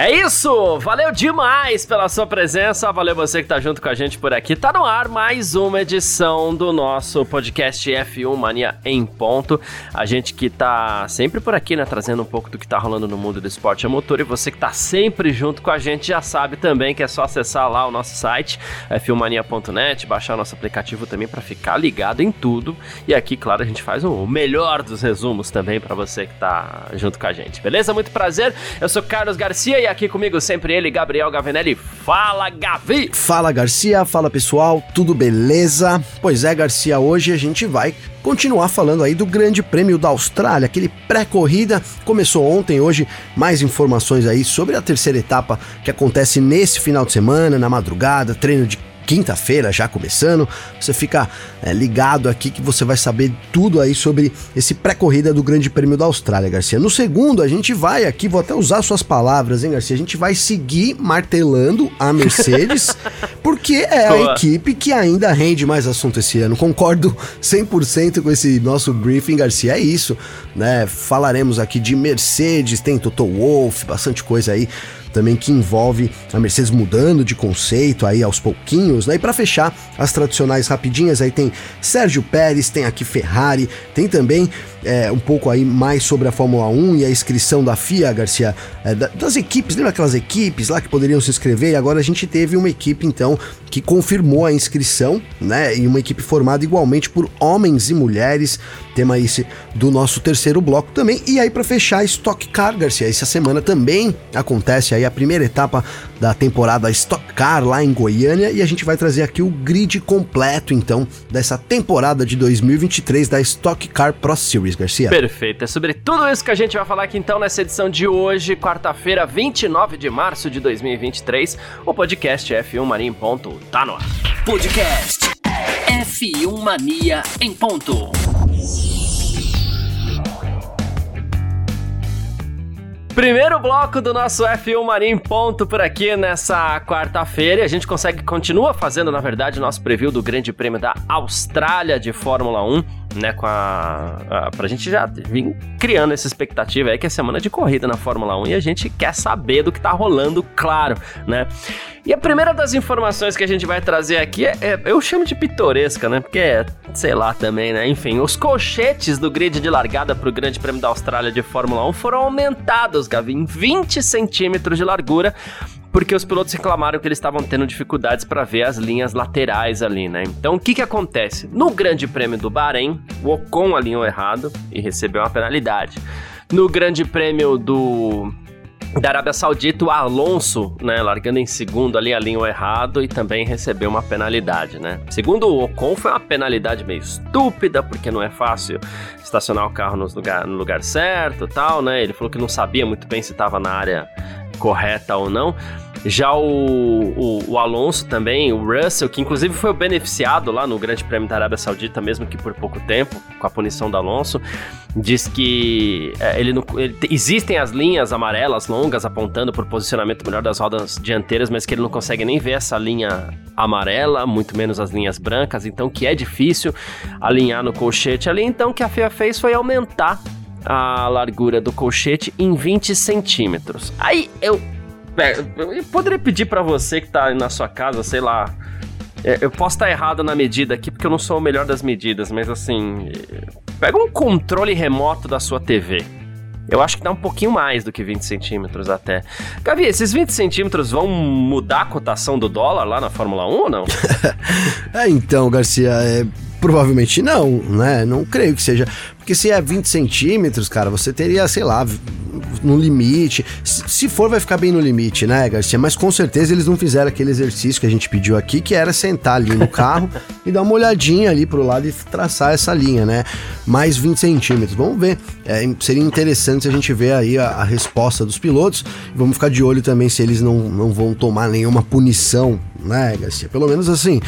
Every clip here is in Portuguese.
É isso! Valeu demais pela sua presença, valeu você que tá junto com a gente por aqui. Tá no ar mais uma edição do nosso podcast F1 Mania em ponto. A gente que tá sempre por aqui, né, trazendo um pouco do que tá rolando no mundo do esporte a motor e você que tá sempre junto com a gente já sabe também que é só acessar lá o nosso site f1mania.net, baixar nosso aplicativo também para ficar ligado em tudo. E aqui, claro, a gente faz o melhor dos resumos também para você que tá junto com a gente. Beleza? Muito prazer. Eu sou Carlos Garcia e aqui comigo sempre ele, Gabriel Gavinelli. Fala, Gavi! Fala, Garcia. Fala, pessoal. Tudo beleza? Pois é, Garcia, hoje a gente vai continuar falando aí do Grande Prêmio da Austrália, aquele pré-corrida. Começou ontem, hoje mais informações aí sobre a terceira etapa que acontece nesse final de semana, na madrugada, treino de quinta-feira já começando. Você fica é, ligado aqui que você vai saber tudo aí sobre esse pré-corrida do Grande Prêmio da Austrália, Garcia. No segundo, a gente vai aqui, vou até usar suas palavras, hein, Garcia? A gente vai seguir martelando a Mercedes, porque é Boa. a equipe que ainda rende mais assunto esse ano. Concordo 100% com esse nosso briefing, Garcia. É isso, né? Falaremos aqui de Mercedes, tem Toto Wolff, bastante coisa aí também que envolve a Mercedes mudando de conceito aí aos pouquinhos, né? E para fechar as tradicionais rapidinhas, aí tem Sérgio Pérez, tem aqui Ferrari, tem também é, um pouco aí mais sobre a Fórmula 1 e a inscrição da FIA, Garcia, é, das equipes, lembra aquelas equipes lá que poderiam se inscrever? E agora a gente teve uma equipe então que confirmou a inscrição, né? E uma equipe formada igualmente por homens e mulheres. Tema esse do nosso terceiro bloco também. E aí para fechar, Stock Car, Garcia, essa semana também acontece aí a primeira etapa da temporada Stock Car lá em Goiânia e a gente vai trazer aqui o grid completo então dessa temporada de 2023 da Stock Car Pro Series, Garcia. Perfeito. É sobre tudo isso que a gente vai falar aqui então nessa edição de hoje, quarta-feira, 29 de março de 2023. O podcast F1 Mania em ponto tá no ar. Podcast F1 Mania em ponto. Primeiro bloco do nosso F1 Marinho ponto por aqui nessa quarta-feira. A gente consegue, continua fazendo, na verdade, o nosso preview do Grande Prêmio da Austrália de Fórmula 1, né? Com a, a. Pra gente já vir criando essa expectativa aí que é semana de corrida na Fórmula 1 e a gente quer saber do que tá rolando, claro, né? E a primeira das informações que a gente vai trazer aqui é, é, eu chamo de pitoresca, né? Porque é, sei lá também, né? Enfim, os colchetes do grid de largada para o Grande Prêmio da Austrália de Fórmula 1 foram aumentados, Gavi, em 20 centímetros de largura, porque os pilotos reclamaram que eles estavam tendo dificuldades para ver as linhas laterais ali, né? Então, o que que acontece? No Grande Prêmio do Bahrein, o Ocon alinhou errado e recebeu uma penalidade. No Grande Prêmio do da Arábia Saudita, o Alonso, né, largando em segundo ali, alinhou errado e também recebeu uma penalidade, né? Segundo o Ocon, foi uma penalidade meio estúpida, porque não é fácil estacionar o carro no lugar, no lugar certo tal, né? Ele falou que não sabia muito bem se estava na área correta ou não. Já o, o, o, Alonso também, o Russell, que inclusive foi o beneficiado lá no Grande Prêmio da Arábia Saudita, mesmo que por pouco tempo, com a punição do Alonso, diz que é, ele não, ele, existem as linhas amarelas longas apontando o posicionamento melhor das rodas dianteiras, mas que ele não consegue nem ver essa linha amarela, muito menos as linhas brancas, então que é difícil alinhar no colchete ali. Então o que a FIA fez foi aumentar a largura do colchete em 20 centímetros. Aí eu eu poderia pedir para você que tá na sua casa, sei lá. É, eu posso estar errado na medida aqui, porque eu não sou o melhor das medidas, mas assim. Pega um controle remoto da sua TV. Eu acho que dá um pouquinho mais do que 20 centímetros até. Gavi, esses 20 centímetros vão mudar a cotação do dólar lá na Fórmula 1 ou não? é, então, Garcia, é, provavelmente não, né? Não creio que seja. Porque se é 20 centímetros, cara, você teria, sei lá, no limite. Se for, vai ficar bem no limite, né, Garcia? Mas com certeza eles não fizeram aquele exercício que a gente pediu aqui, que era sentar ali no carro e dar uma olhadinha ali pro lado e traçar essa linha, né? Mais 20 centímetros. Vamos ver. É, seria interessante se a gente ver aí a, a resposta dos pilotos. Vamos ficar de olho também se eles não, não vão tomar nenhuma punição, né, Garcia? Pelo menos assim.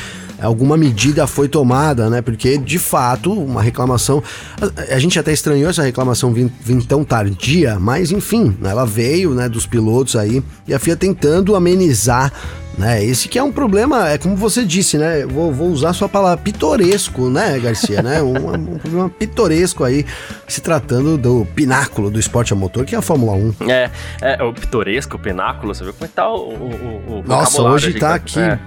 Alguma medida foi tomada, né? Porque, de fato, uma reclamação. A, a gente até estranhou essa reclamação vir, tão tardia, mas enfim, ela veio, né, dos pilotos aí, e a FIA tentando amenizar né? Esse que é um problema, é como você disse, né? Vou, vou usar sua palavra pitoresco, né, Garcia, né? Um, um, problema pitoresco aí, se tratando do pináculo do esporte a motor, que é a Fórmula 1. É, é o pitoresco, o pináculo, você viu como é que tá o, o, o Nossa, hoje tá aqui. É.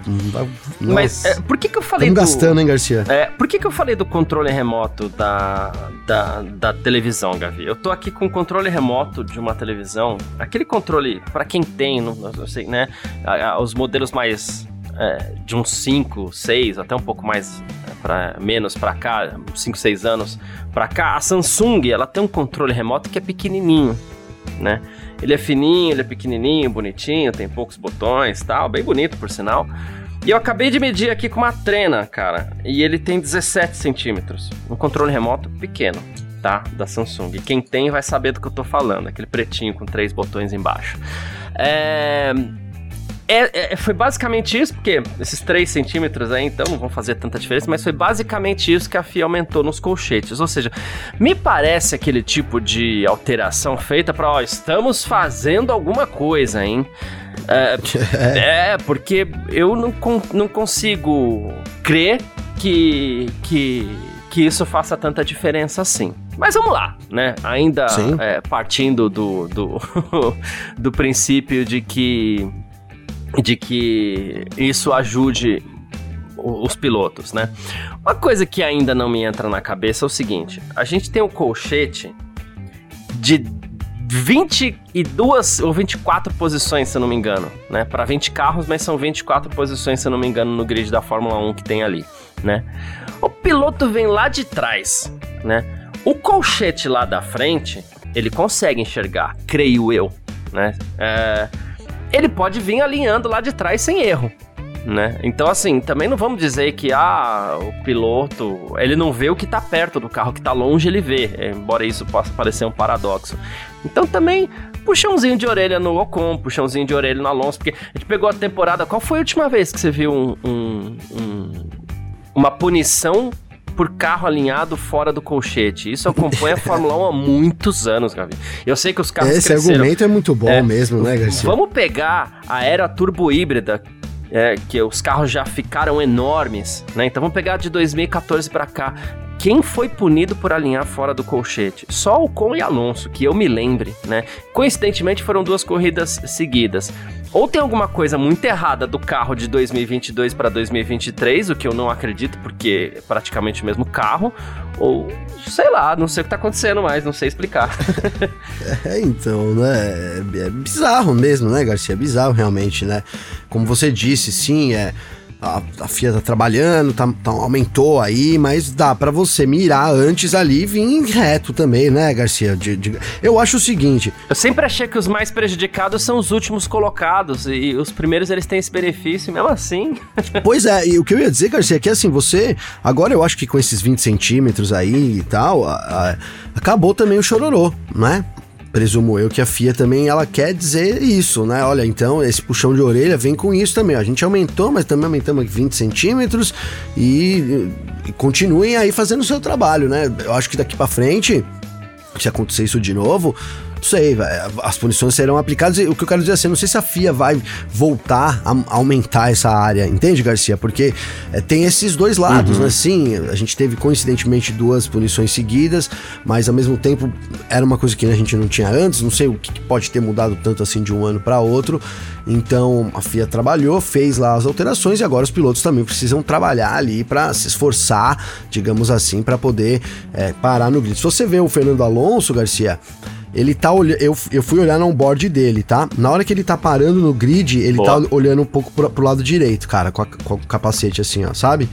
Mas é, por que que eu falei Estamos do... gastando, hein, Garcia? É, por que que eu falei do controle remoto da, da, da televisão, Gavi? Eu tô aqui com o controle remoto de uma televisão, aquele controle, para quem tem, não, não sei, né, os modelos modelos mais é, de uns 5, 6, até um pouco mais é, para menos para cá, 5, 6 anos para cá, a Samsung, ela tem um controle remoto que é pequenininho, né? Ele é fininho, ele é pequenininho, bonitinho, tem poucos botões, tal, bem bonito por sinal. E eu acabei de medir aqui com uma trena, cara, e ele tem 17 centímetros, um controle remoto pequeno, tá? Da Samsung. E quem tem vai saber do que eu tô falando, aquele pretinho com três botões embaixo. É é, é, foi basicamente isso, porque esses 3 centímetros aí, então, não vão fazer tanta diferença, mas foi basicamente isso que a FIA aumentou nos colchetes. Ou seja, me parece aquele tipo de alteração feita para, ó, estamos fazendo alguma coisa, hein? É, é porque eu não, não consigo crer que, que, que isso faça tanta diferença assim. Mas vamos lá, né? Ainda é, partindo do, do, do princípio de que de que isso ajude os pilotos, né? Uma coisa que ainda não me entra na cabeça é o seguinte: a gente tem um colchete de 22 ou 24 posições, se eu não me engano, né? Para 20 carros, mas são 24 posições, se eu não me engano, no grid da Fórmula 1 que tem ali, né? O piloto vem lá de trás, né? O colchete lá da frente, ele consegue enxergar, creio eu, né? É, ele pode vir alinhando lá de trás sem erro. Né? Então, assim, também não vamos dizer que ah, o piloto ele não vê o que está perto do carro, que está longe ele vê, embora isso possa parecer um paradoxo. Então, também puxãozinho de orelha no Ocon, puxãozinho de orelha no Alonso, porque a gente pegou a temporada. Qual foi a última vez que você viu um, um, um, uma punição por carro alinhado fora do colchete. Isso acompanha a Fórmula 1 há muitos anos, Gavi. Eu sei que os carros Esse cresceram. argumento é muito bom é, mesmo, né, Garcia? Vamos pegar a era turbo híbrida, é, que os carros já ficaram enormes, né? Então vamos pegar de 2014 para cá. Quem foi punido por alinhar fora do colchete? Só o Con e Alonso, que eu me lembre, né? Coincidentemente foram duas corridas seguidas. Ou tem alguma coisa muito errada do carro de 2022 para 2023, o que eu não acredito, porque é praticamente o mesmo carro, ou sei lá, não sei o que tá acontecendo mais, não sei explicar. é, então, né? É bizarro mesmo, né, Garcia? É bizarro realmente, né? Como você disse, sim, é a, a FIA tá trabalhando, tá, tá, aumentou aí, mas dá para você mirar antes ali e vir reto também, né, Garcia? De, de, eu acho o seguinte. Eu sempre achei que os mais prejudicados são os últimos colocados e os primeiros eles têm esse benefício, mesmo assim. pois é, e o que eu ia dizer, Garcia, é que assim, você. Agora eu acho que com esses 20 centímetros aí e tal, a, a, acabou também o chororô, né? Presumo eu que a FIA também ela quer dizer isso, né? Olha, então esse puxão de orelha vem com isso também. A gente aumentou, mas também aumentamos 20 centímetros e, e continuem aí fazendo o seu trabalho, né? Eu acho que daqui para frente, se acontecer isso de novo, sei, as punições serão aplicadas. E o que eu quero dizer é assim, não sei se a FIA vai voltar a aumentar essa área, entende, Garcia? Porque é, tem esses dois lados, uhum. né? Sim, a gente teve coincidentemente duas punições seguidas, mas ao mesmo tempo era uma coisa que a gente não tinha antes. Não sei o que pode ter mudado tanto assim de um ano para outro. Então a FIA trabalhou, fez lá as alterações e agora os pilotos também precisam trabalhar ali para se esforçar, digamos assim, para poder é, parar no grid. Se você vê o Fernando Alonso, Garcia, ele tá olhando. Eu, eu fui olhar no board dele, tá? Na hora que ele tá parando no grid, ele Boa. tá olhando um pouco pro, pro, lado direito, cara, com, a, com o capacete assim, ó, sabe?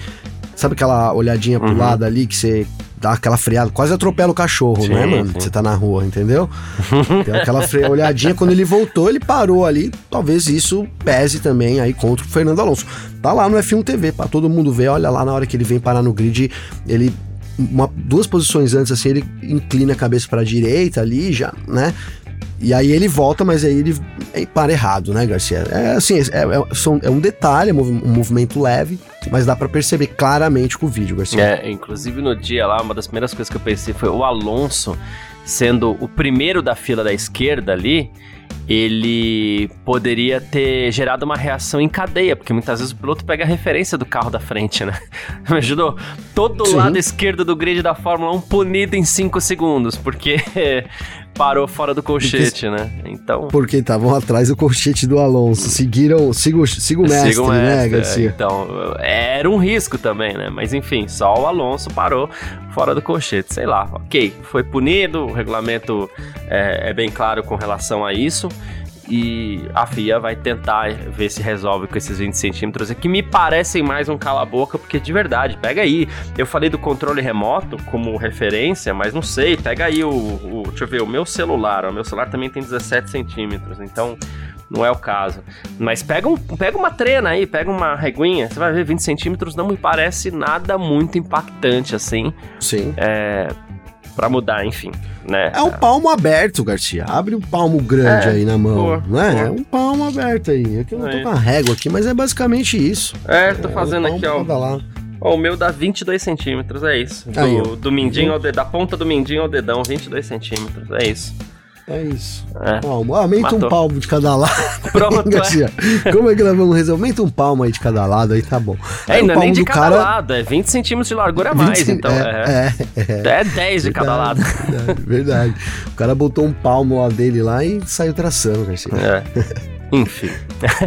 Sabe aquela olhadinha pro uhum. lado ali que você dá aquela freada, quase atropela o cachorro, sim, né, mano? Você tá na rua, entendeu? Tem aquela freia, olhadinha, quando ele voltou, ele parou ali. Talvez isso pese também aí contra o Fernando Alonso. Tá lá no F1 TV, pra todo mundo ver. Olha lá na hora que ele vem parar no grid, ele uma, duas posições antes, assim, ele inclina a cabeça para a direita ali, já, né? E aí ele volta, mas aí ele para errado, né, Garcia? É assim, é, é, é um detalhe, é um movimento leve, mas dá para perceber claramente com o vídeo, Garcia. É, inclusive no dia lá, uma das primeiras coisas que eu pensei foi o Alonso sendo o primeiro da fila da esquerda ali, ele poderia ter gerado uma reação em cadeia, porque muitas vezes o piloto pega a referência do carro da frente, né? Me ajudou? Todo o lado esquerdo do grid da Fórmula 1 punido em 5 segundos, porque parou fora do colchete, né? Então. Porque estavam atrás do colchete do Alonso. Seguiram. Siga o, siga o mestre, siga o mestre né, Garcia? Então, era um risco também, né? Mas enfim, só o Alonso parou fora do colchete. Sei lá, ok. Foi punido, o regulamento é, é bem claro com relação a isso e a FIA vai tentar ver se resolve com esses 20 centímetros que me parecem mais um cala-boca, porque de verdade, pega aí. Eu falei do controle remoto como referência, mas não sei, pega aí o. o deixa eu ver, o meu celular. O meu celular também tem 17 centímetros, então não é o caso. Mas pega, um, pega uma trena aí, pega uma reguinha, você vai ver 20 centímetros, não me parece nada muito impactante assim. Sim. É para mudar, enfim, né? É um palmo aberto, Garcia. Abre um palmo grande é, aí na mão, né? É um palmo aberto aí. Aqui eu não tô com a régua aqui, mas é basicamente isso. É, tô é, fazendo um aqui, ó. Ó, o meu dá 22 centímetros, é isso. Do, aí, do mindinho ao dedão, da ponta do mindinho ao dedão, 22 centímetros, é isso. É isso. É. Palmo. Aumenta Matou. um palmo de cada lado. Pronto, Garcia. É. Como é que nós vamos resolver? Aumenta um palmo aí de cada lado, aí tá bom. É, ainda nem de cada cara... lado, é 20 centímetros de largura a mais, então é, é, é, é 10 de cada lado. Verdade, verdade. O cara botou um palmo lá dele lá e saiu traçando, Garcia. É. Enfim.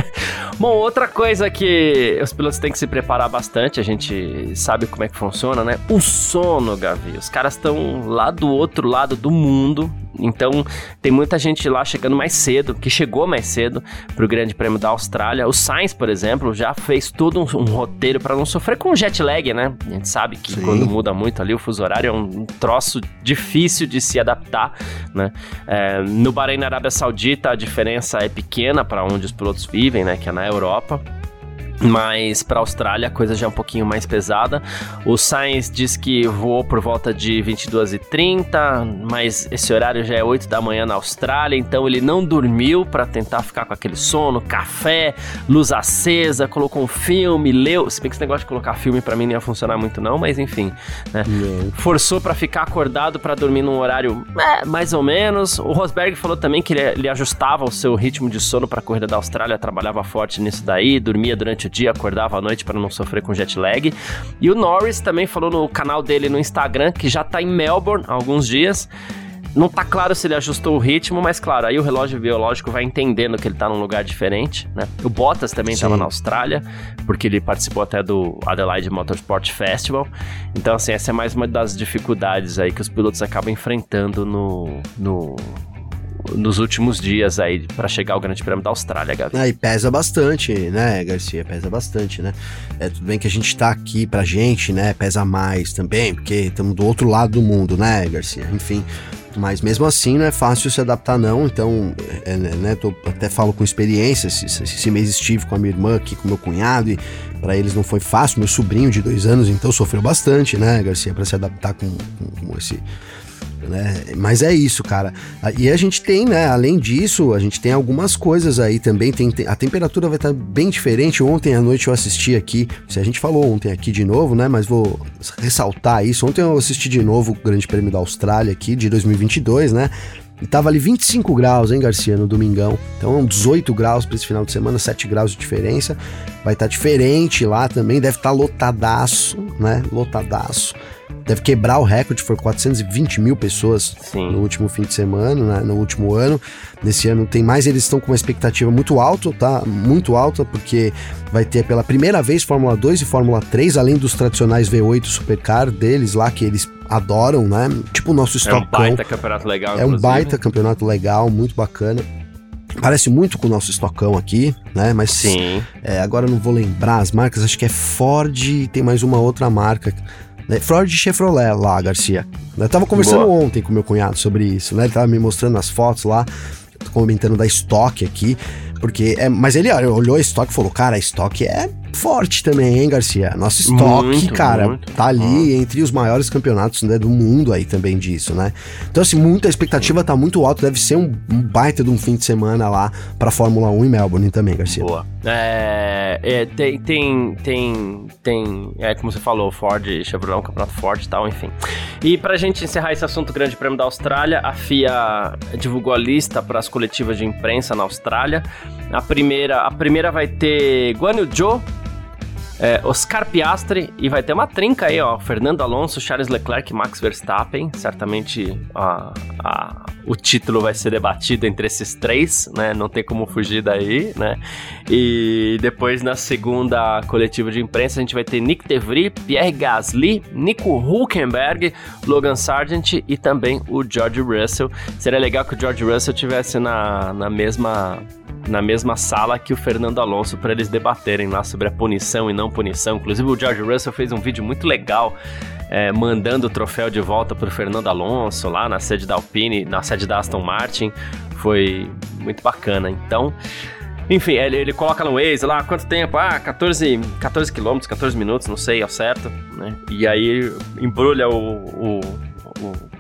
Bom, outra coisa que os pilotos têm que se preparar bastante, a gente sabe como é que funciona, né? O sono, Gavi. Os caras estão lá do outro lado do mundo, então, tem muita gente lá chegando mais cedo, que chegou mais cedo pro Grande Prêmio da Austrália. O Sainz, por exemplo, já fez todo um, um roteiro para não sofrer com jet lag, né? A gente sabe que Sim. quando muda muito ali o fuso horário é um troço difícil de se adaptar, né? É, no Bahrein, na Arábia Saudita, a diferença é pequena para onde os pilotos vivem, né? Que é na Europa. Mas para a Austrália a coisa já é um pouquinho mais pesada. O Sainz diz que voou por volta de 22h30, mas esse horário já é 8 da manhã na Austrália, então ele não dormiu para tentar ficar com aquele sono, café, luz acesa, colocou um filme, leu. Se bem que esse negócio de colocar filme para mim não ia funcionar muito, não, mas enfim. Né? Forçou para ficar acordado para dormir num horário é, mais ou menos. O Rosberg falou também que ele, ele ajustava o seu ritmo de sono para a corrida da Austrália, trabalhava forte nisso daí, dormia durante durante o dia, acordava à noite para não sofrer com jet lag. E o Norris também falou no canal dele no Instagram que já tá em Melbourne há alguns dias. Não tá claro se ele ajustou o ritmo, mas claro, aí o relógio biológico vai entendendo que ele tá num lugar diferente, né? O Bottas também estava na Austrália, porque ele participou até do Adelaide Motorsport Festival. Então, assim, essa é mais uma das dificuldades aí que os pilotos acabam enfrentando no, no nos últimos dias aí para chegar ao Grande Prêmio da Austrália, Gabi. Ah, e pesa bastante, né, Garcia? Pesa bastante, né? É tudo bem que a gente tá aqui pra gente, né? Pesa mais também, porque estamos do outro lado do mundo, né, Garcia? Enfim, mas mesmo assim não é fácil se adaptar não, então, é, né, né tô, até falo com experiência, esse, esse, mês estive com a minha irmã aqui, com meu cunhado, e para eles não foi fácil, meu sobrinho de dois anos, então sofreu bastante, né, Garcia, para se adaptar com, com, com esse né? Mas é isso, cara. E a gente tem, né? Além disso, a gente tem algumas coisas aí também. Tem, tem a temperatura vai estar bem diferente. Ontem à noite eu assisti aqui. Se a gente falou ontem aqui de novo, né? Mas vou ressaltar isso. Ontem eu assisti de novo o Grande Prêmio da Austrália aqui de 2022, né? E tava ali 25 graus, hein, Garcia, no domingão. Então, 18 graus para esse final de semana, 7 graus de diferença. Vai estar tá diferente lá também, deve estar tá lotadaço, né? Lotadaço deve quebrar o recorde, foi 420 mil pessoas Sim. no último fim de semana, né, no último ano. Nesse ano tem mais, eles estão com uma expectativa muito alta, tá? Muito alta, porque vai ter pela primeira vez Fórmula 2 e Fórmula 3, além dos tradicionais V8 Supercar deles lá, que eles adoram, né? Tipo o nosso Stockão. É um baita campeonato legal, É um baita campeonato legal, muito bacana. Parece muito com o nosso estocão aqui, né? Mas Sim. É, agora eu não vou lembrar as marcas, acho que é Ford e tem mais uma outra marca né? Ford e Chevrolet lá, Garcia. Eu tava conversando Boa. ontem com meu cunhado sobre isso, né? Ele tava me mostrando as fotos lá, comentando da estoque aqui, porque é, mas ele olhou a estoque e falou: "Cara, a estoque é forte também, hein, Garcia? Nosso estoque, muito, cara, muito. tá ali ah. entre os maiores campeonatos né, do mundo aí também disso, né? Então, assim, muita expectativa tá muito alta, deve ser um, um baita de um fim de semana lá pra Fórmula 1 em Melbourne também, Garcia. Boa. É, é, tem, tem, tem, tem, é como você falou, Ford, Chevrolet, um campeonato Ford e tal, enfim. E pra gente encerrar esse assunto grande prêmio da Austrália, a FIA divulgou a lista para as coletivas de imprensa na Austrália. A primeira, a primeira vai ter Guan Yu Zhou, é, Oscar Piastri e vai ter uma trinca aí, ó. Fernando Alonso, Charles Leclerc e Max Verstappen. Certamente a, a, o título vai ser debatido entre esses três, né? Não tem como fugir daí, né? E depois na segunda coletiva de imprensa a gente vai ter Nick DeVry, Pierre Gasly, Nico Hulkenberg, Logan Sargent e também o George Russell. Seria legal que o George Russell tivesse na, na mesma na mesma sala que o Fernando Alonso para eles debaterem lá sobre a punição e não punição. Inclusive o George Russell fez um vídeo muito legal é, mandando o troféu de volta para o Fernando Alonso lá na sede da Alpine, na sede da Aston Martin. Foi muito bacana. Então, enfim, ele, ele coloca no Waze lá, quanto tempo? Ah, 14, 14 quilômetros, 14 minutos, não sei ao certo, né? E aí embrulha o, o, o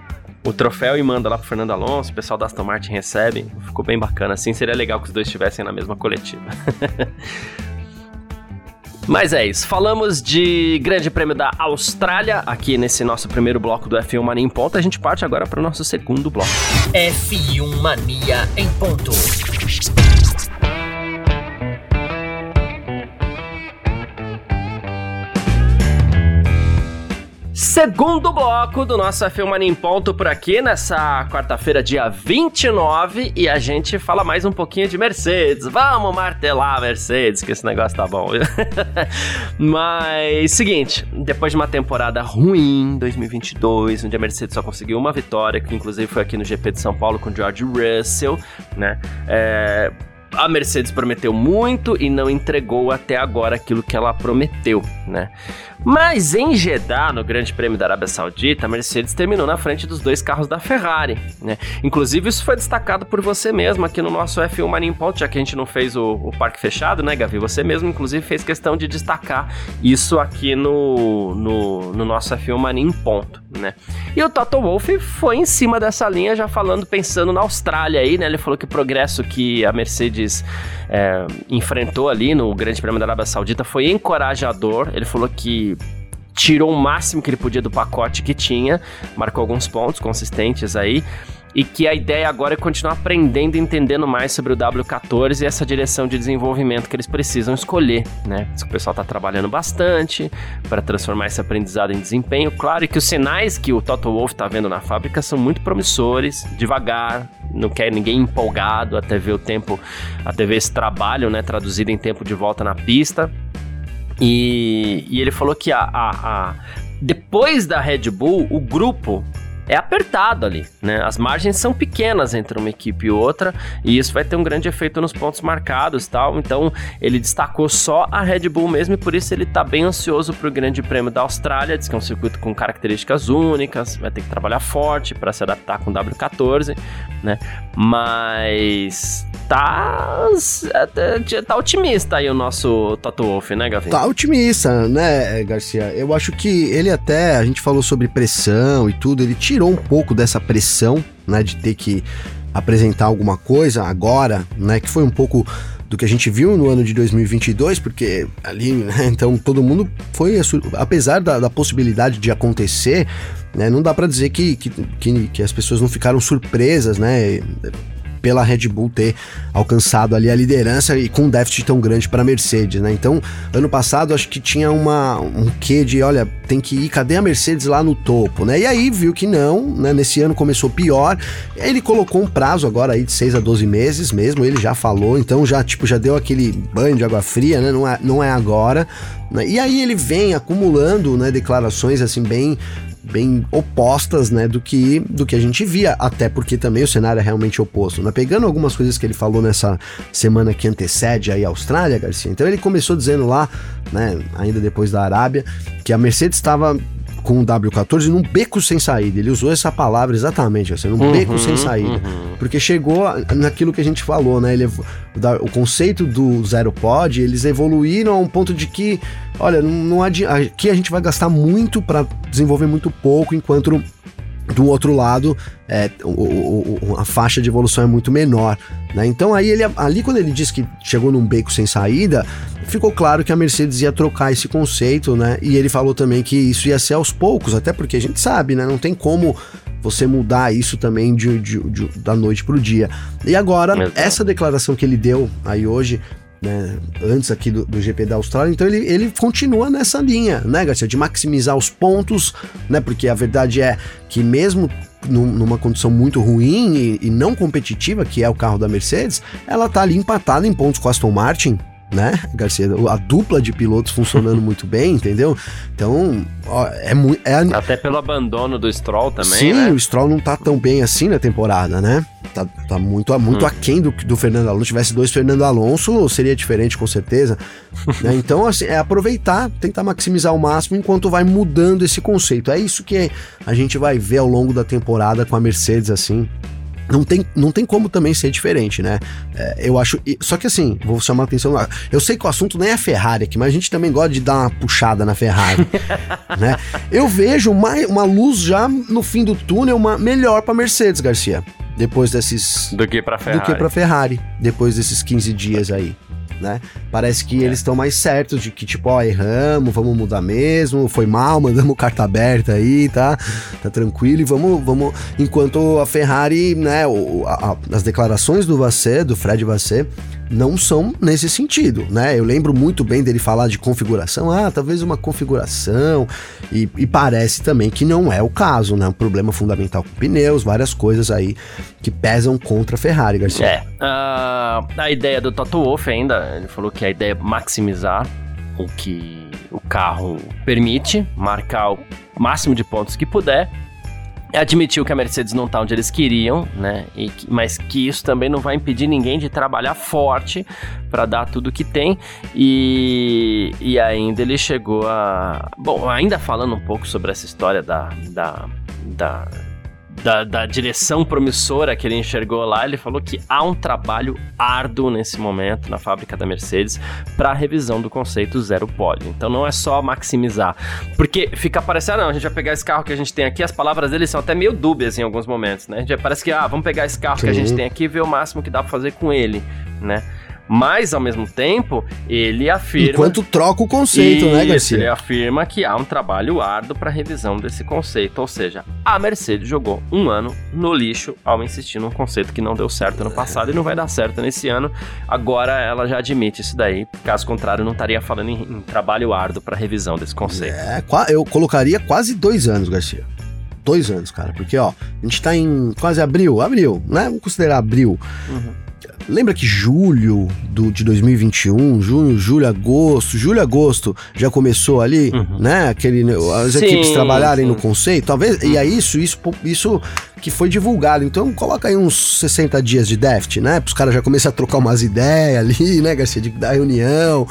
o troféu e manda lá pro Fernando Alonso, o pessoal da Aston Martin recebe. Ficou bem bacana, assim seria legal que os dois estivessem na mesma coletiva. Mas é isso, falamos de Grande Prêmio da Austrália aqui nesse nosso primeiro bloco do F1 Mania em Ponto. A gente parte agora para o nosso segundo bloco. F1 Mania em Ponto. Segundo bloco do nosso F1 Mania em Ponto por aqui, nessa quarta-feira, dia 29, e a gente fala mais um pouquinho de Mercedes. Vamos martelar Mercedes, que esse negócio tá bom. Mas, seguinte, depois de uma temporada ruim, 2022, onde a Mercedes só conseguiu uma vitória, que inclusive foi aqui no GP de São Paulo com George Russell, né? É a Mercedes prometeu muito e não entregou até agora aquilo que ela prometeu, né? Mas em Jeddah, no Grande Prêmio da Arábia Saudita, a Mercedes terminou na frente dos dois carros da Ferrari, né? Inclusive, isso foi destacado por você mesmo aqui no nosso F1 Mania Ponto, já que a gente não fez o, o, parque fechado, né, Gavi? Você mesmo, inclusive, fez questão de destacar isso aqui no, no, no nosso F1 Mania Ponto, né? E o Toto Wolff foi em cima dessa linha, já falando, pensando na Austrália aí, né? Ele falou que o progresso que a Mercedes é, enfrentou ali no Grande Prêmio da Arábia Saudita foi encorajador. Ele falou que tirou o máximo que ele podia do pacote que tinha, marcou alguns pontos consistentes aí. E que a ideia agora é continuar aprendendo e entendendo mais sobre o W14 e essa direção de desenvolvimento que eles precisam escolher, né? O pessoal está trabalhando bastante para transformar esse aprendizado em desempenho. Claro que os sinais que o Toto Wolff está vendo na fábrica são muito promissores, devagar, não quer ninguém empolgado até ver o tempo, até ver esse trabalho, né, traduzido em tempo de volta na pista. E, e ele falou que a, a, a, depois da Red Bull, o grupo é apertado ali, né? As margens são pequenas entre uma equipe e outra, e isso vai ter um grande efeito nos pontos marcados, tal. Então, ele destacou só a Red Bull mesmo e por isso ele tá bem ansioso para o Grande Prêmio da Austrália, diz que é um circuito com características únicas, vai ter que trabalhar forte para se adaptar com o W14, né? Mas tá tá otimista aí o nosso Toto Wolff, né, Gavi? Tá otimista, né, Garcia? Eu acho que ele até, a gente falou sobre pressão e tudo, ele tinha tirou um pouco dessa pressão, né, de ter que apresentar alguma coisa agora, né, que foi um pouco do que a gente viu no ano de 2022, porque ali, né, então todo mundo foi, apesar da, da possibilidade de acontecer, né, não dá para dizer que, que, que, que as pessoas não ficaram surpresas, né, pela Red Bull ter alcançado ali a liderança e com um déficit tão grande para a Mercedes, né? Então, ano passado acho que tinha uma um quê de, olha, tem que ir, cadê a Mercedes lá no topo, né? E aí viu que não, né? Nesse ano começou pior. Ele colocou um prazo agora aí de 6 a 12 meses mesmo, ele já falou, então já tipo já deu aquele banho de água fria, né? Não é, não é agora. Né? E aí ele vem acumulando, né, declarações assim bem bem opostas, né, do que do que a gente via, até porque também o cenário é realmente oposto, né? Pegando algumas coisas que ele falou nessa semana que antecede aí a Austrália, Garcia. Então ele começou dizendo lá, né, ainda depois da Arábia, que a Mercedes estava com o W14 num beco sem saída. Ele usou essa palavra exatamente, assim, num uhum, beco sem saída. Uhum. Porque chegou naquilo que a gente falou, né? Ele, o conceito do zero pod, eles evoluíram a um ponto de que, olha, não, não adianta. Aqui a gente vai gastar muito para desenvolver muito pouco, enquanto do outro lado, é, o, o, a faixa de evolução é muito menor. Né? Então aí ele ali quando ele disse que chegou num beco sem saída, ficou claro que a Mercedes ia trocar esse conceito, né? E ele falou também que isso ia ser aos poucos, até porque a gente sabe, né? Não tem como você mudar isso também de, de, de da noite para o dia. E agora, essa declaração que ele deu aí hoje né, antes aqui do, do, GP da Austrália, então ele, ele continua nessa linha, né, Garcia, de maximizar os pontos, né, porque a verdade é que mesmo numa condição muito ruim e, e, não competitiva, que é o carro da Mercedes, ela tá ali empatada em pontos com a Aston Martin, né, Garcia? A dupla de pilotos funcionando muito bem, entendeu? Então, ó, é muito. É... Até pelo abandono do Stroll também. Sim, né? o Stroll não tá tão bem assim na temporada, né? Tá, tá muito, muito hum. aquém do, do Fernando Alonso. Se tivesse dois Fernando Alonso, seria diferente, com certeza. né? Então, assim, é aproveitar, tentar maximizar o máximo enquanto vai mudando esse conceito. É isso que a gente vai ver ao longo da temporada com a Mercedes, assim não tem, não tem como também ser diferente, né? É, eu acho. Só que assim, vou chamar a atenção. Eu sei que o assunto nem é Ferrari aqui, mas a gente também gosta de dar uma puxada na Ferrari. né? Eu vejo uma, uma luz já no fim do túnel uma, melhor para Mercedes, Garcia. Depois desses. Do que para Ferrari. Do que para Ferrari. Depois desses 15 dias aí né? Parece que é. eles estão mais certos de que, tipo, ó, erramos, vamos mudar mesmo, foi mal, mandamos carta aberta aí, tá? Tá tranquilo e vamos, vamos. Enquanto a Ferrari, né, o, a, as declarações do Vassé, do Fred Vassé, não são nesse sentido, né? Eu lembro muito bem dele falar de configuração, ah, talvez uma configuração, e, e parece também que não é o caso, né? Um problema fundamental com pneus, várias coisas aí que pesam contra a Ferrari, Garcia. É, uh, a ideia do Toto Wolff ainda, ele falou que a ideia é maximizar o que o carro permite, marcar o máximo de pontos que puder, admitiu que a Mercedes não está onde eles queriam, né? E que, mas que isso também não vai impedir ninguém de trabalhar forte para dar tudo que tem. E, e ainda ele chegou a. Bom, ainda falando um pouco sobre essa história da, da, da da, da, direção promissora que ele enxergou lá, ele falou que há um trabalho árduo nesse momento na fábrica da Mercedes para a revisão do conceito zero pódio. Então não é só maximizar, porque fica parecendo, não, a gente vai pegar esse carro que a gente tem aqui, as palavras dele são até meio dúbias em alguns momentos, né? Parece que, ah, vamos pegar esse carro Sim. que a gente tem aqui e ver o máximo que dá para fazer com ele, né? Mas, ao mesmo tempo, ele afirma. Enquanto troca o conceito, né, isso, né, Garcia? Ele afirma que há um trabalho árduo para revisão desse conceito. Ou seja, a Mercedes jogou um ano no lixo ao insistir num conceito que não deu certo no passado e não vai dar certo nesse ano. Agora ela já admite isso daí. Caso contrário, não estaria falando em, em trabalho árduo para revisão desse conceito. É, eu colocaria quase dois anos, Garcia dois anos, cara. Porque, ó, a gente tá em quase abril, abril, né? Vamos considerar abril. Uhum. Lembra que julho do, de 2021, junho, julho, agosto, julho, agosto já começou ali, uhum. né? Aquele, as sim, equipes trabalharem sim. no conceito, talvez, uhum. e é isso, isso, isso que foi divulgado. Então coloca aí uns 60 dias de déficit, né? Para os caras já começar a trocar umas ideias ali, né, Garcia, de dar reunião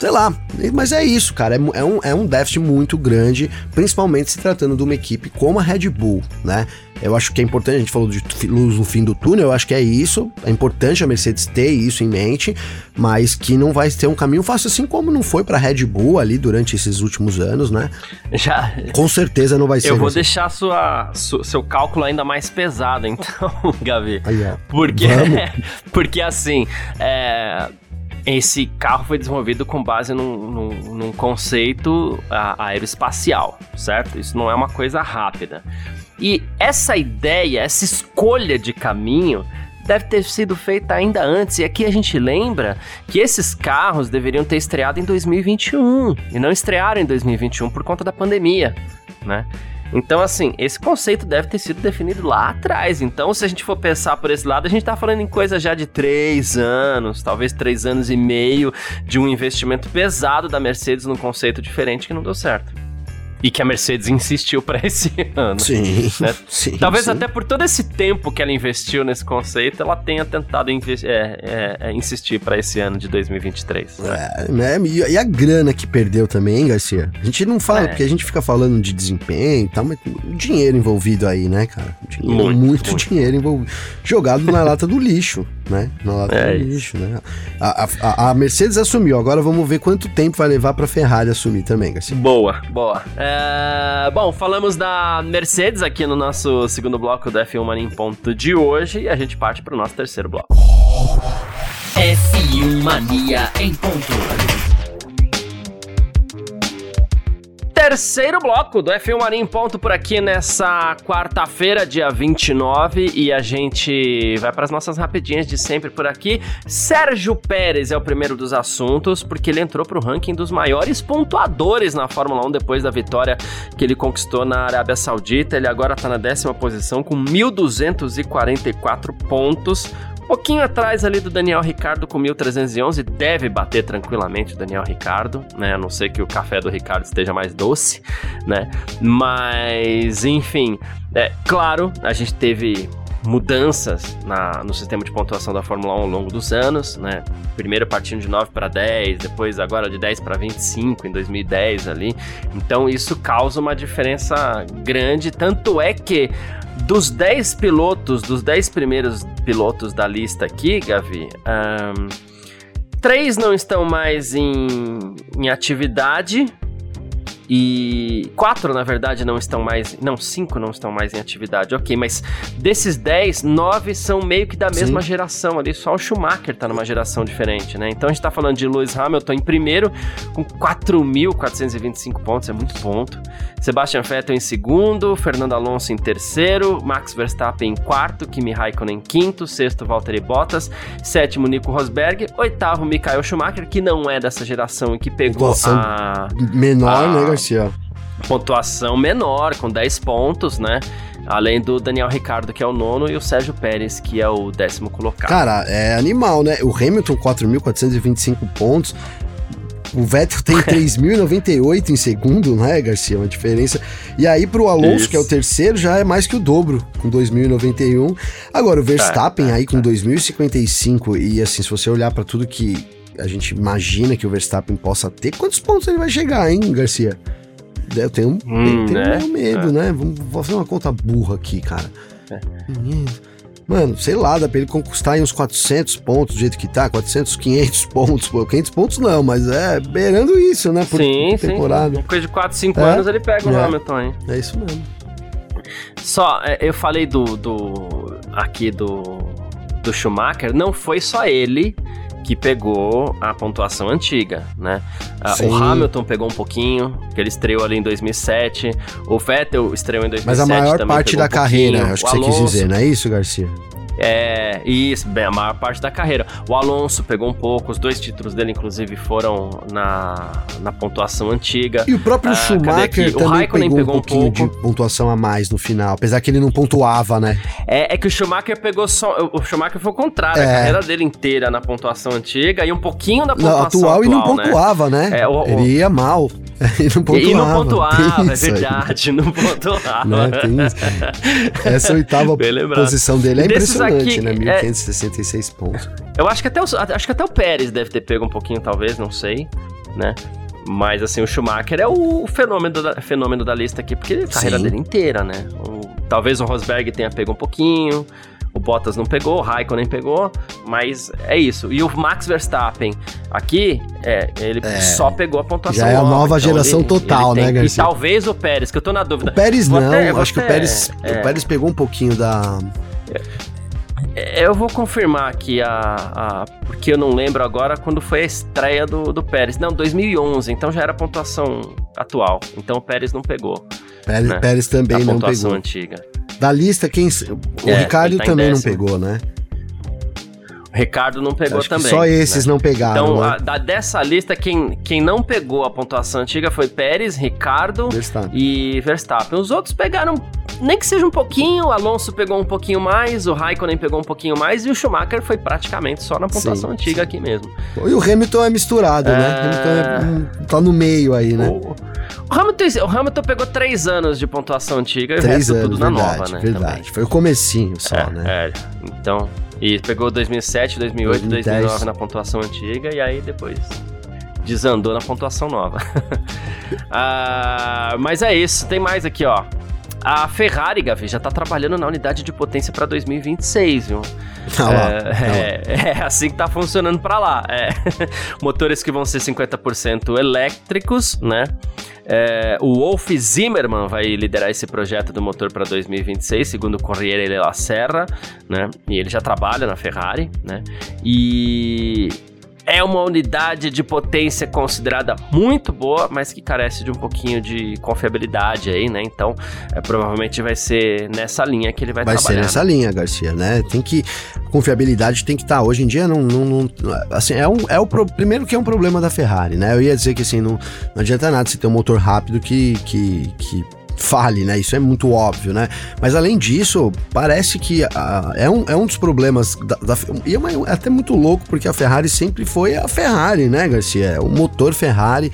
sei lá. Mas é isso, cara. É, é, um, é um déficit muito grande, principalmente se tratando de uma equipe como a Red Bull, né? Eu acho que é importante, a gente falou de luz no fim do túnel, eu acho que é isso. É importante a Mercedes ter isso em mente, mas que não vai ter um caminho fácil, assim como não foi para Red Bull ali durante esses últimos anos, né? Já. Com certeza não vai ser. Eu vou assim. deixar sua, su, seu cálculo ainda mais pesado, então, Gavi. Porque, porque assim, é, esse carro foi desenvolvido com base num, num, num conceito aeroespacial, certo? Isso não é uma coisa rápida. E essa ideia, essa escolha de caminho deve ter sido feita ainda antes. E aqui a gente lembra que esses carros deveriam ter estreado em 2021 e não estrearam em 2021 por conta da pandemia, né? Então, assim, esse conceito deve ter sido definido lá atrás. Então, se a gente for pensar por esse lado, a gente tá falando em coisa já de três anos, talvez três anos e meio de um investimento pesado da Mercedes num conceito diferente que não deu certo. E que a Mercedes insistiu para esse ano. Sim, né? sim Talvez sim. até por todo esse tempo que ela investiu nesse conceito, ela tenha tentado é, é, é, insistir para esse ano de 2023. É, né? E, a grana que perdeu também, hein, Garcia? A gente não fala, é. porque a gente fica falando de desempenho e tal, mas dinheiro envolvido aí, né, cara? Dinheiro, muito, muito, muito, dinheiro envolvido. Jogado na lata do lixo, né? Na lata é do lixo, né? A, a, a, Mercedes assumiu, agora vamos ver quanto tempo vai levar pra Ferrari assumir também, Garcia. Boa, boa. É, bom, falamos da Mercedes aqui no nosso segundo bloco do F1 Mania em Ponto de hoje e a gente parte pro nosso terceiro bloco. F1 Mania em Ponto. Terceiro bloco do F1 Mania em ponto por aqui nessa quarta-feira, dia 29, e a gente vai para as nossas rapidinhas de sempre por aqui. Sérgio Pérez é o primeiro dos assuntos, porque ele entrou para o ranking dos maiores pontuadores na Fórmula 1 depois da vitória que ele conquistou na Arábia Saudita. Ele agora está na décima posição com 1.244 pontos pouquinho atrás ali do Daniel Ricardo com 1311, deve bater tranquilamente o Daniel Ricardo, né? A não ser que o café do Ricardo esteja mais doce, né? Mas, enfim, é claro, a gente teve mudanças na, no sistema de pontuação da Fórmula 1 ao longo dos anos, né? Primeiro partindo de 9 para 10, depois agora de 10 para 25 em 2010 ali. Então isso causa uma diferença grande, tanto é que dos 10 pilotos, dos 10 primeiros pilotos da lista aqui, Gavi, um, três não estão mais em, em atividade, e quatro, na verdade, não estão mais. Não, cinco não estão mais em atividade. Ok, mas desses dez, nove são meio que da mesma Sim. geração ali. Só o Schumacher tá numa geração diferente, né? Então a gente tá falando de Lewis Hamilton em primeiro, com 4.425 pontos, é muito ponto. Sebastian Vettel em segundo, Fernando Alonso em terceiro, Max Verstappen em quarto, Kimi Raikkonen em quinto, sexto Valtteri Bottas, sétimo Nico Rosberg, oitavo Michael Schumacher, que não é dessa geração e que pegou a menor, a, né, Garcia. Pontuação menor, com 10 pontos, né? Além do Daniel Ricardo, que é o nono, e o Sérgio Pérez, que é o décimo colocado. Cara, é animal, né? O Hamilton, 4.425 pontos. O Vettel tem 3.098 em segundo, né, Garcia? Uma diferença. E aí, pro Alonso, Isso. que é o terceiro, já é mais que o dobro, com 2.091. Agora, o Verstappen tá, tá, aí com 2.055. E assim, se você olhar para tudo que a gente imagina que o Verstappen possa ter, quantos pontos ele vai chegar, hein, Garcia? Eu tenho, hum, tenho né? medo, é. né? Vamos fazer uma conta burra aqui, cara. É. Mano, sei lá, dá pra ele conquistar aí uns 400 pontos do jeito que tá, 400, 500 pontos. Pô, 500 pontos não, mas é beirando isso, né? Por, sim, por temporada. Sim. Coisa de 4, 5 é? anos ele pega o é. Hamilton, hein? É isso mesmo. Só, é, eu falei do, do aqui do, do Schumacher, não foi só ele que pegou a pontuação antiga, né? Ah, o Hamilton pegou um pouquinho, que ele estreou ali em 2007. O Vettel estreou em 2007 Mas a maior parte da um carreira, acho que você quis dizer, não é isso, Garcia? É, isso, bem, a maior parte da carreira. O Alonso pegou um pouco, os dois títulos dele, inclusive, foram na, na pontuação antiga. E o próprio ah, Schumacher também pegou, pegou, um pouquinho um de pontuação a mais no final, apesar que ele não pontuava, né? É, é que o Schumacher pegou só. O Schumacher foi o contrário, é. a carreira dele inteira na pontuação antiga e um pouquinho da pontuação atual. atual e não né? pontuava, né? né? É, o, ele ia mal. E não pontuava. E não pontuava, é verdade, não pontuava. Né? Essa oitava posição dele é impressionante, aqui, né? 1566 é... pontos. Eu acho que, até o, acho que até o Pérez deve ter pego um pouquinho, talvez, não sei, né? Mas, assim, o Schumacher é o fenômeno da, fenômeno da lista aqui, porque é a carreira dele inteira, né? O, talvez o Rosberg tenha pego um pouquinho, o Bottas não pegou, o Raikkonen pegou, mas é isso. E o Max Verstappen aqui, é, ele é, só pegou a pontuação. Já é a nova então geração ele, total, ele né, Garcia? E talvez o Pérez, que eu tô na dúvida. O Pérez não, até, acho que o Pérez, é, o Pérez pegou um pouquinho da. É, eu vou confirmar aqui a, a, Porque eu não lembro agora quando foi a estreia do, do Pérez. Não, 2011, então já era a pontuação atual. Então o Pérez não pegou. Pérez, né? Pérez também a não pegou. Pontuação antiga. Da lista, quem. O é, Ricardo tá também não pegou, né? O Ricardo não pegou também. só esses né? não pegaram. Então, né? a, da, dessa lista, quem, quem não pegou a pontuação antiga foi Pérez, Ricardo Verstappen. e Verstappen. Os outros pegaram, nem que seja um pouquinho, o Alonso pegou um pouquinho mais, o Raikkonen pegou um pouquinho mais e o Schumacher foi praticamente só na pontuação sim, antiga sim. aqui mesmo. E o Hamilton é misturado, né? é... né? Hamilton é, tá no meio aí, né? O... O Hamilton, o Hamilton pegou três anos de pontuação antiga e três o resto anos, tudo na verdade, nova, né? Verdade, também. foi o comecinho só, é, né? É, então... E pegou 2007, 2008, 2010. 2009 na pontuação antiga e aí depois desandou na pontuação nova. ah, mas é isso, tem mais aqui, ó. A Ferrari, Gavi, já tá trabalhando na unidade de potência para 2026, viu? Ah lá, é, ah é, é, assim que tá funcionando para lá. É. Motores que vão ser 50% elétricos, né? É, o Wolf Zimmermann vai liderar esse projeto do motor para 2026, segundo o Corriere della Serra, né? E ele já trabalha na Ferrari, né? E é uma unidade de potência considerada muito boa, mas que carece de um pouquinho de confiabilidade aí, né? Então, é, provavelmente vai ser nessa linha que ele vai, vai trabalhar. Vai ser nessa linha, Garcia, né? Tem que confiabilidade tem que estar. Tá, hoje em dia não, não, não, assim é um é o pro, primeiro que é um problema da Ferrari, né? Eu ia dizer que assim não, não adianta nada você ter um motor rápido que que, que fale, né? Isso é muito óbvio, né? Mas além disso, parece que uh, é, um, é um dos problemas da, da e é, é, até muito louco porque a Ferrari sempre foi a Ferrari, né, Garcia? É o motor Ferrari,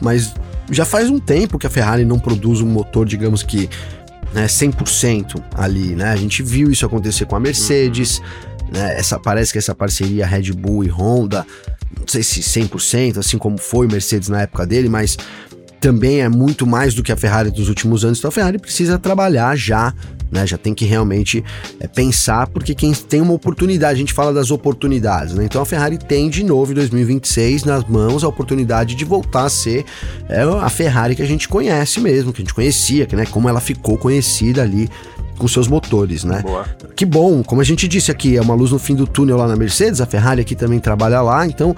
mas já faz um tempo que a Ferrari não produz um motor, digamos que né, 100% ali, né? A gente viu isso acontecer com a Mercedes, uhum. né? Essa parece que essa parceria Red Bull e Honda, não sei se 100%, assim como foi Mercedes na época dele, mas também é muito mais do que a Ferrari dos últimos anos, então a Ferrari precisa trabalhar já, né? Já tem que realmente é, pensar, porque quem tem uma oportunidade, a gente fala das oportunidades, né? Então a Ferrari tem de novo em 2026 nas mãos a oportunidade de voltar a ser é, a Ferrari que a gente conhece mesmo, que a gente conhecia, né? Como ela ficou conhecida ali com seus motores, né? Boa. Que bom, como a gente disse aqui, é uma luz no fim do túnel lá na Mercedes, a Ferrari aqui também trabalha lá, então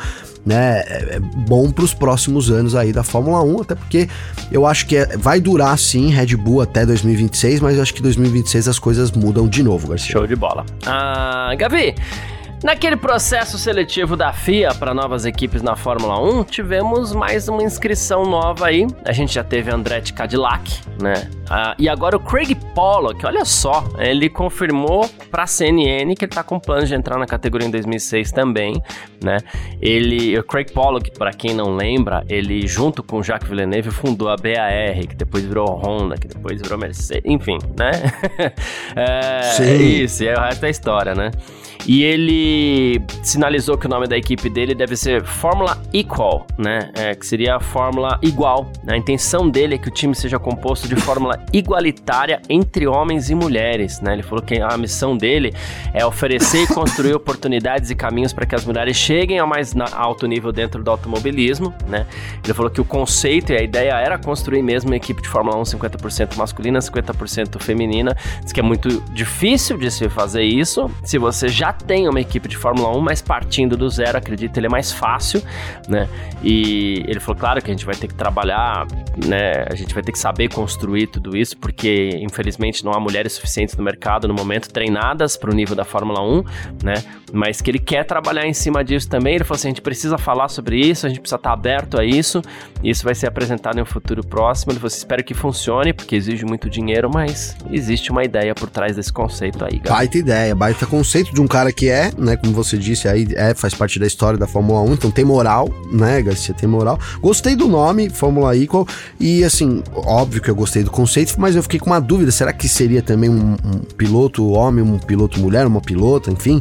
né, é, é bom para os próximos anos aí da Fórmula 1, até porque eu acho que é, vai durar sim Red Bull até 2026, mas eu acho que 2026 as coisas mudam de novo, Garcia. Show de bola. Ah, Gavi, Naquele processo seletivo da FIA para novas equipes na Fórmula 1, tivemos mais uma inscrição nova aí. A gente já teve Andretti Cadillac, né? Ah, e agora o Craig Pollock, olha só, ele confirmou para a CNN que ele está com planos de entrar na categoria em 2006 também, né? Ele, o Craig Pollock, para quem não lembra, ele junto com o Jacques Villeneuve fundou a BAR, que depois virou Honda, que depois virou Mercedes, enfim, né? é, Sim. Isso, e aí o resto é história, né? E ele sinalizou que o nome da equipe dele deve ser Fórmula Equal, né? É, que seria a Fórmula Igual. A intenção dele é que o time seja composto de fórmula igualitária entre homens e mulheres, né? Ele falou que a missão dele é oferecer e construir oportunidades e caminhos para que as mulheres cheguem ao mais alto nível dentro do automobilismo, né? Ele falou que o conceito e a ideia era construir mesmo uma equipe de Fórmula 1 50% masculina, 50% feminina. Diz que é muito difícil de se fazer isso se você já tem uma equipe de Fórmula 1, mas partindo do zero, acredito, ele é mais fácil, né? E ele falou, claro que a gente vai ter que trabalhar, né? A gente vai ter que saber construir tudo isso, porque infelizmente não há mulheres suficientes no mercado no momento treinadas para o nível da Fórmula 1, né? Mas que ele quer trabalhar em cima disso também. Ele falou assim: a gente precisa falar sobre isso, a gente precisa estar aberto a isso, e isso vai ser apresentado em um futuro próximo. Ele falou assim: espero que funcione, porque exige muito dinheiro, mas existe uma ideia por trás desse conceito aí, galera. Baita ideia, baita conceito de um cara que é, né, como você disse aí, é, faz parte da história da Fórmula 1, então tem moral, né, Garcia, tem moral. Gostei do nome, Fórmula Equal, e assim, óbvio que eu gostei do conceito, mas eu fiquei com uma dúvida, será que seria também um, um piloto homem, um piloto mulher, uma pilota, enfim,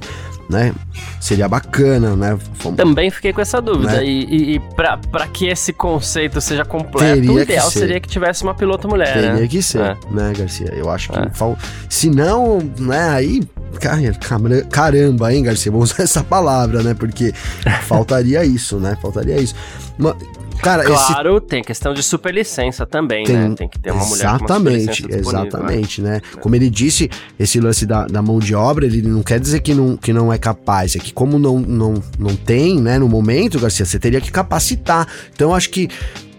né? Seria bacana, né? Fomos... Também fiquei com essa dúvida. Né? E, e, e para que esse conceito seja completo, Teria o ideal seria que tivesse uma piloto mulher. Teria né? que ser, é. né, Garcia? Eu acho que. É. Fal... Se não, né, aí. Caramba, hein, Garcia? Vamos usar essa palavra, né? Porque faltaria isso, né? Faltaria isso. Cara, claro, esse... tem questão de superlicença também, tem, né? Tem que ter uma exatamente, mulher com uma Exatamente, né? né? Como ele disse, esse lance da, da, mão de obra, ele não quer dizer que não, que não é capaz, é que como não, não, não tem, né, no momento, Garcia, você teria que capacitar. Então, acho que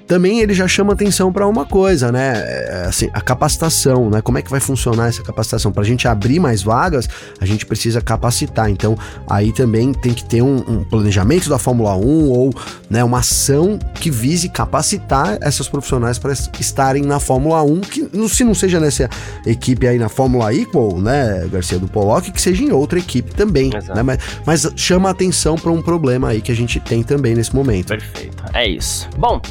também ele já chama atenção para uma coisa, né? É, assim, a capacitação, né? Como é que vai funcionar essa capacitação? Para a gente abrir mais vagas, a gente precisa capacitar. Então, aí também tem que ter um, um, planejamento da Fórmula 1 ou né, uma ação que vise capacitar essas profissionais para estarem na Fórmula 1, que se não seja nessa equipe aí na Fórmula Equal, né, Garcia do Pollock, que seja em outra equipe também, né? Mas, mas chama atenção para um problema aí que a gente tem também nesse momento. Perfeito. É isso. Bom,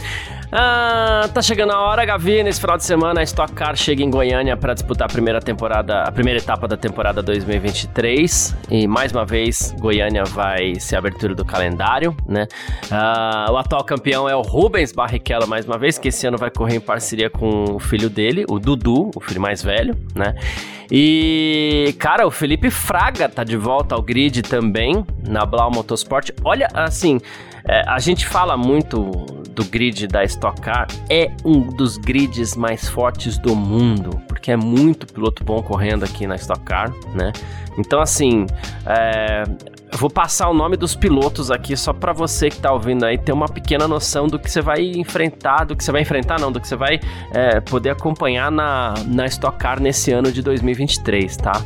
Ah, tá chegando a hora, Gavi. Nesse final de semana, a Stock Car chega em Goiânia para disputar a primeira temporada, a primeira etapa da temporada 2023. E mais uma vez, Goiânia vai ser a abertura do calendário, né? Ah, o atual campeão é o Rubens Barrichello, mais uma vez, que esse ano vai correr em parceria com o filho dele, o Dudu, o filho mais velho, né? E, cara, o Felipe Fraga tá de volta ao grid também, na Blau Motorsport. Olha, assim, é, a gente fala muito do grid da Stock Car, é um dos grids mais fortes do mundo, porque é muito piloto bom correndo aqui na Stock Car, né? Então, assim, é, eu vou passar o nome dos pilotos aqui só para você que tá ouvindo aí ter uma pequena noção do que você vai enfrentar, do que você vai enfrentar, não, do que você vai é, poder acompanhar na, na Stock Car nesse ano de 2023, tá?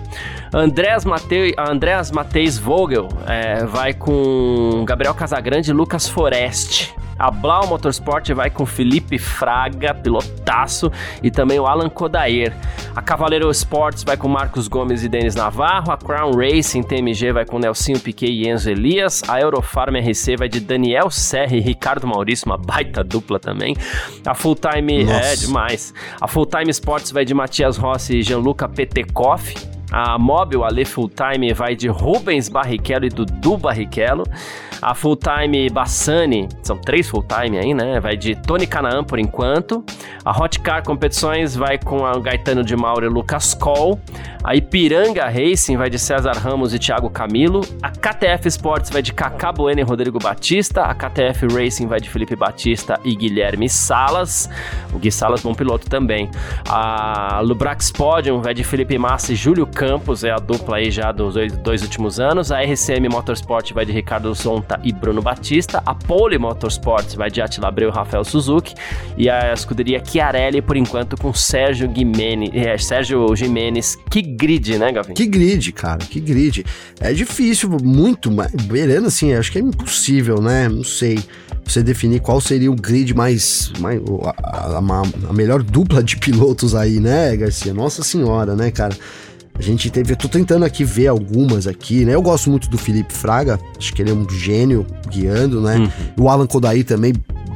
Andreas, Mateu, Andreas Mateis Vogel é, vai com Gabriel Casagrande e Lucas Forest. A Blau Motorsport vai com Felipe Fraga, pilotaço, e também o Alan Kodair. A Cavaleiro Sports vai com Marcos Gomes e Denis Navarro. A Crown Racing TMG vai com Nelsinho Piquet e Enzo Elias. A Eurofarm RC vai de Daniel Serra e Ricardo Maurício, uma baita dupla também. A Full Time é demais. A Full Time Sports vai de Matias Rossi e Gianluca Petekoff. A Móvel, a Full Time, vai de Rubens Barrichello e Dudu Barrichello. A Full Time Bassani, são três Full Time aí, né? Vai de Tony Canaan por enquanto. A Hot Car Competições vai com a Gaetano de Mauro e Lucas Coll. A Ipiranga Racing vai de César Ramos e Thiago Camilo. A KTF Sports vai de Cacá Bueno e Rodrigo Batista. A KTF Racing vai de Felipe Batista e Guilherme Salas. O Gui Salas, bom piloto também. A Lubrax Podium vai de Felipe Massa e Júlio Campos, é a dupla aí já dos dois, últimos anos. A RCM Motorsport vai de Ricardo Zonta e Bruno Batista. A Pole Motorsports vai de Attila Abreu e Rafael Suzuki. E a escuderia Chiarelli, por enquanto, com Sérgio Gimenez, é, Sérgio Jimenez. Que grid, né, Gavin? Que grid, cara, que grid. É difícil, muito, beirando assim, acho que é impossível, né? Não sei. Você definir qual seria o grid mais. mais a, a, a melhor dupla de pilotos aí, né, Garcia? Nossa senhora, né, cara? A gente teve. Eu tô tentando aqui ver algumas aqui, né? Eu gosto muito do Felipe Fraga, acho que ele é um gênio guiando, né? Uhum. O Alan Kodaí também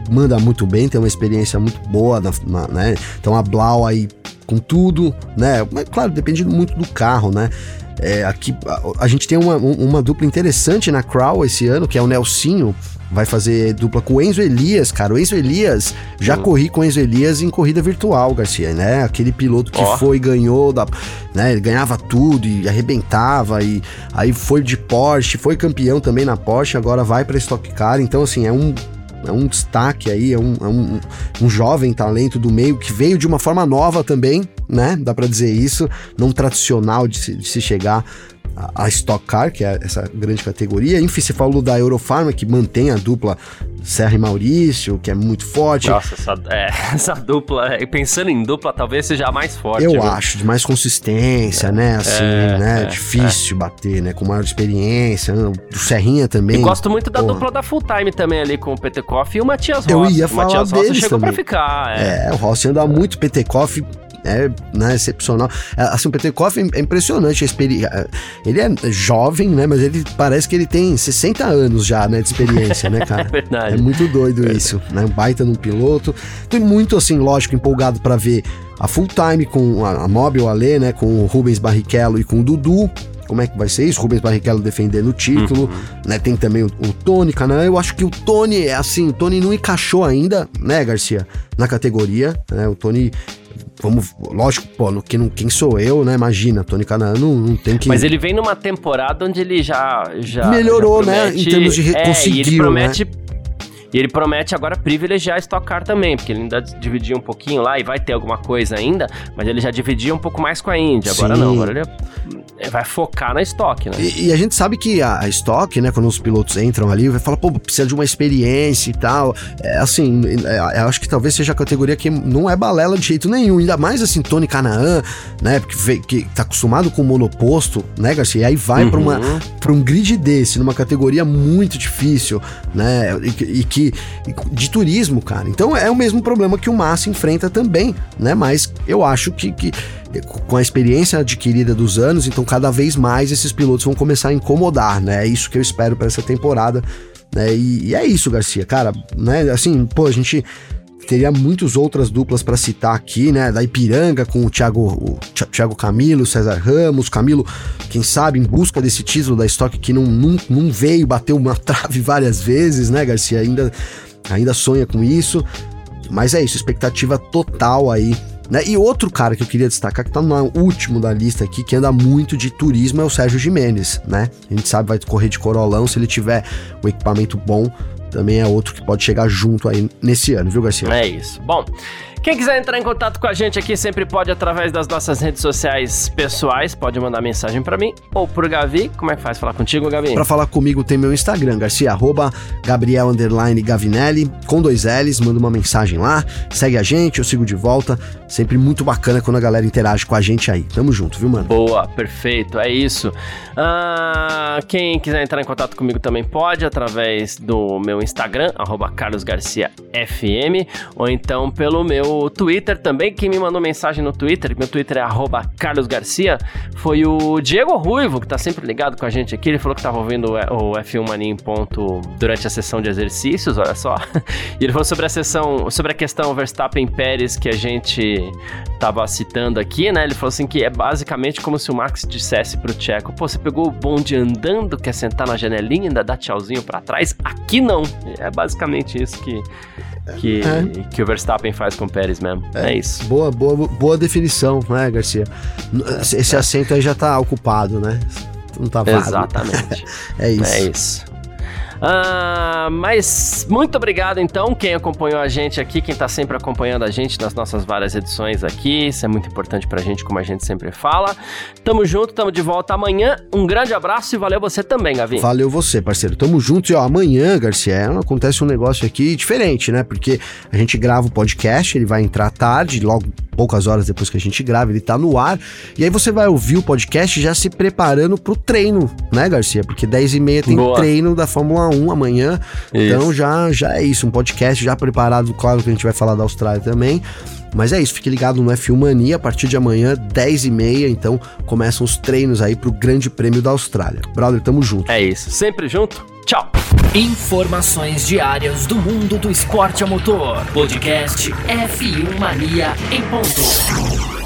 manda muito bem, tem uma experiência muito boa, na, na, né? Então a Blau aí com tudo, né? Mas claro, depende muito do carro, né? É, aqui a, a, gente tem uma, uma dupla interessante na Crow esse ano, que é o Nelsinho. Vai fazer dupla com o Enzo Elias, cara. O Enzo Elias, já hum. corri com o Enzo Elias em corrida virtual, Garcia, né? Aquele piloto que oh. foi, ganhou, da, né? Ele ganhava tudo e arrebentava. E aí foi de Porsche, foi campeão também na Porsche, agora vai pra Stock Car. Então, assim, é um é um destaque aí, é um, é um, um jovem talento do meio que veio de uma forma nova também, né? Dá para dizer isso, não tradicional de se, de se chegar a Stock Car, que é essa grande categoria. Enfim, você falou da Eurofarma, que mantém a dupla Serra e Maurício, que é muito forte. Nossa, essa, é, essa dupla, é, pensando em dupla, talvez seja a mais forte. Eu viu? acho, de mais consistência, né? é, né? Assim, é, né? É, Difícil bater, né? Com maior experiência. Né? Do Serrinha também. E gosto muito da dupla da Full Time também ali com o Petekoff e o Matias Rossi. Eu ia falar o Matias Rossi chegou também. pra ficar. É. é, o Rossi anda muito, Petekoff é né, excepcional. Assim, o Petekoff é impressionante a. É, ele é jovem, né? Mas ele parece que ele tem 60 anos já, né? De experiência, né, cara? é verdade. É muito doido é isso, né? Um baita num piloto. Tô muito, assim, lógico, empolgado para ver a full time com a, a Mobile Ale, né? Com o Rubens Barrichello e com o Dudu. Como é que vai ser isso? Rubens Barrichello defendendo o título, uhum. né? Tem também o, o Tony Canan. Eu acho que o Tony é assim, o Tony não encaixou ainda, né, Garcia, na categoria. Né? O Tony vamos, lógico, pô, no, quem, quem sou eu, né? Imagina, Tony Canan não, não tem que. Mas ele vem numa temporada onde ele já. já melhorou, já promete, né? Em termos de é, conseguir. Ele promete. Né? E ele promete agora privilegiar a Stock Car também, porque ele ainda dividia um pouquinho lá e vai ter alguma coisa ainda, mas ele já dividia um pouco mais com a Indy. Agora Sim. não, agora ele é vai focar na estoque, né? E, e, a gente sabe que a, a estoque, né, quando os pilotos entram ali, vai falar, pô, precisa de uma experiência e tal. É, assim, é, eu acho que talvez seja a categoria que não é balela de jeito nenhum. Ainda mais assim, Tony Canaan, né, porque que tá acostumado com o monoposto, né, Garcia? E aí vai uhum. pra um grid desse, numa categoria muito difícil, né, e, e que de turismo, cara. Então é o mesmo problema que o Massa enfrenta também, né? Mas eu acho que, que com a experiência adquirida dos anos, então cada vez mais esses pilotos vão começar a incomodar, né? É isso que eu espero para essa temporada. Né? E, e, é isso, Garcia, cara, né? Assim, pô, a gente teria muitas outras duplas para citar aqui, né? Da Ipiranga com o Thiago, o Thiago Camilo, César Ramos, Camilo, quem sabe, em busca desse título da Stock que não, não, não veio, bateu uma trave várias vezes, né, Garcia? Ainda, ainda sonha com isso. Mas é isso, expectativa total aí né? E outro cara que eu queria destacar, que tá no último da lista aqui, que anda muito de turismo, é o Sérgio Jimenez, né? A gente sabe vai correr de corolão, se ele tiver um equipamento bom, também é outro que pode chegar junto aí nesse ano, viu, Garcia? É isso. Bom, quem quiser entrar em contato com a gente aqui sempre pode através das nossas redes sociais pessoais, pode mandar mensagem para mim ou pro Gavi. Como é que faz falar contigo, Gavi? Para falar comigo tem meu Instagram, Garcia, arroba Gabriel Gavinelli, com dois L's, manda uma mensagem lá, segue a gente, eu sigo de volta. Sempre muito bacana quando a galera interage com a gente aí. Tamo junto, viu, mano? Boa, perfeito, é isso. Ah, quem quiser entrar em contato comigo também pode através do meu Instagram, arroba carlosgarciafm, ou então pelo meu Twitter também. Quem me mandou mensagem no Twitter, meu Twitter é carlosgarcia, foi o Diego Ruivo, que tá sempre ligado com a gente aqui. Ele falou que tava ouvindo o F1 Mania em ponto durante a sessão de exercícios, olha só. E ele falou sobre a sessão, sobre a questão Verstappen Pérez que a gente tava citando aqui, né? Ele falou assim que é basicamente como se o Max dissesse pro Tcheco: pô, você pegou o bonde andando, quer sentar na janelinha e ainda dá tchauzinho pra trás? Aqui não. É basicamente isso que que, é. que o Verstappen faz com o Pérez mesmo. É, é, isso. Boa, boa, boa definição, né, Garcia? Esse assento aí já tá ocupado, né? Não tá vago. Exatamente. é isso. É isso. Uh, mas muito obrigado então quem acompanhou a gente aqui, quem tá sempre acompanhando a gente nas nossas várias edições aqui. Isso é muito importante pra gente, como a gente sempre fala. Tamo junto, tamo de volta amanhã. Um grande abraço e valeu você também, Gavi. Valeu você, parceiro. Tamo junto e ó, amanhã, Garcia, acontece um negócio aqui diferente, né? Porque a gente grava o podcast, ele vai entrar tarde, logo poucas horas depois que a gente grava, ele tá no ar. E aí você vai ouvir o podcast já se preparando pro treino, né, Garcia? Porque 10 e meia tem Boa. treino da Fórmula 1 amanhã. Isso. Então já, já é isso, um podcast já preparado. Claro que a gente vai falar da Austrália também. Mas é isso, fique ligado no F1 Mania a partir de amanhã, 10 e meia, então começam os treinos aí pro Grande Prêmio da Austrália. Brother, tamo junto. É isso, sempre junto. Tchau. Informações diárias do mundo do esporte a motor. Podcast F1 Mania em ponto.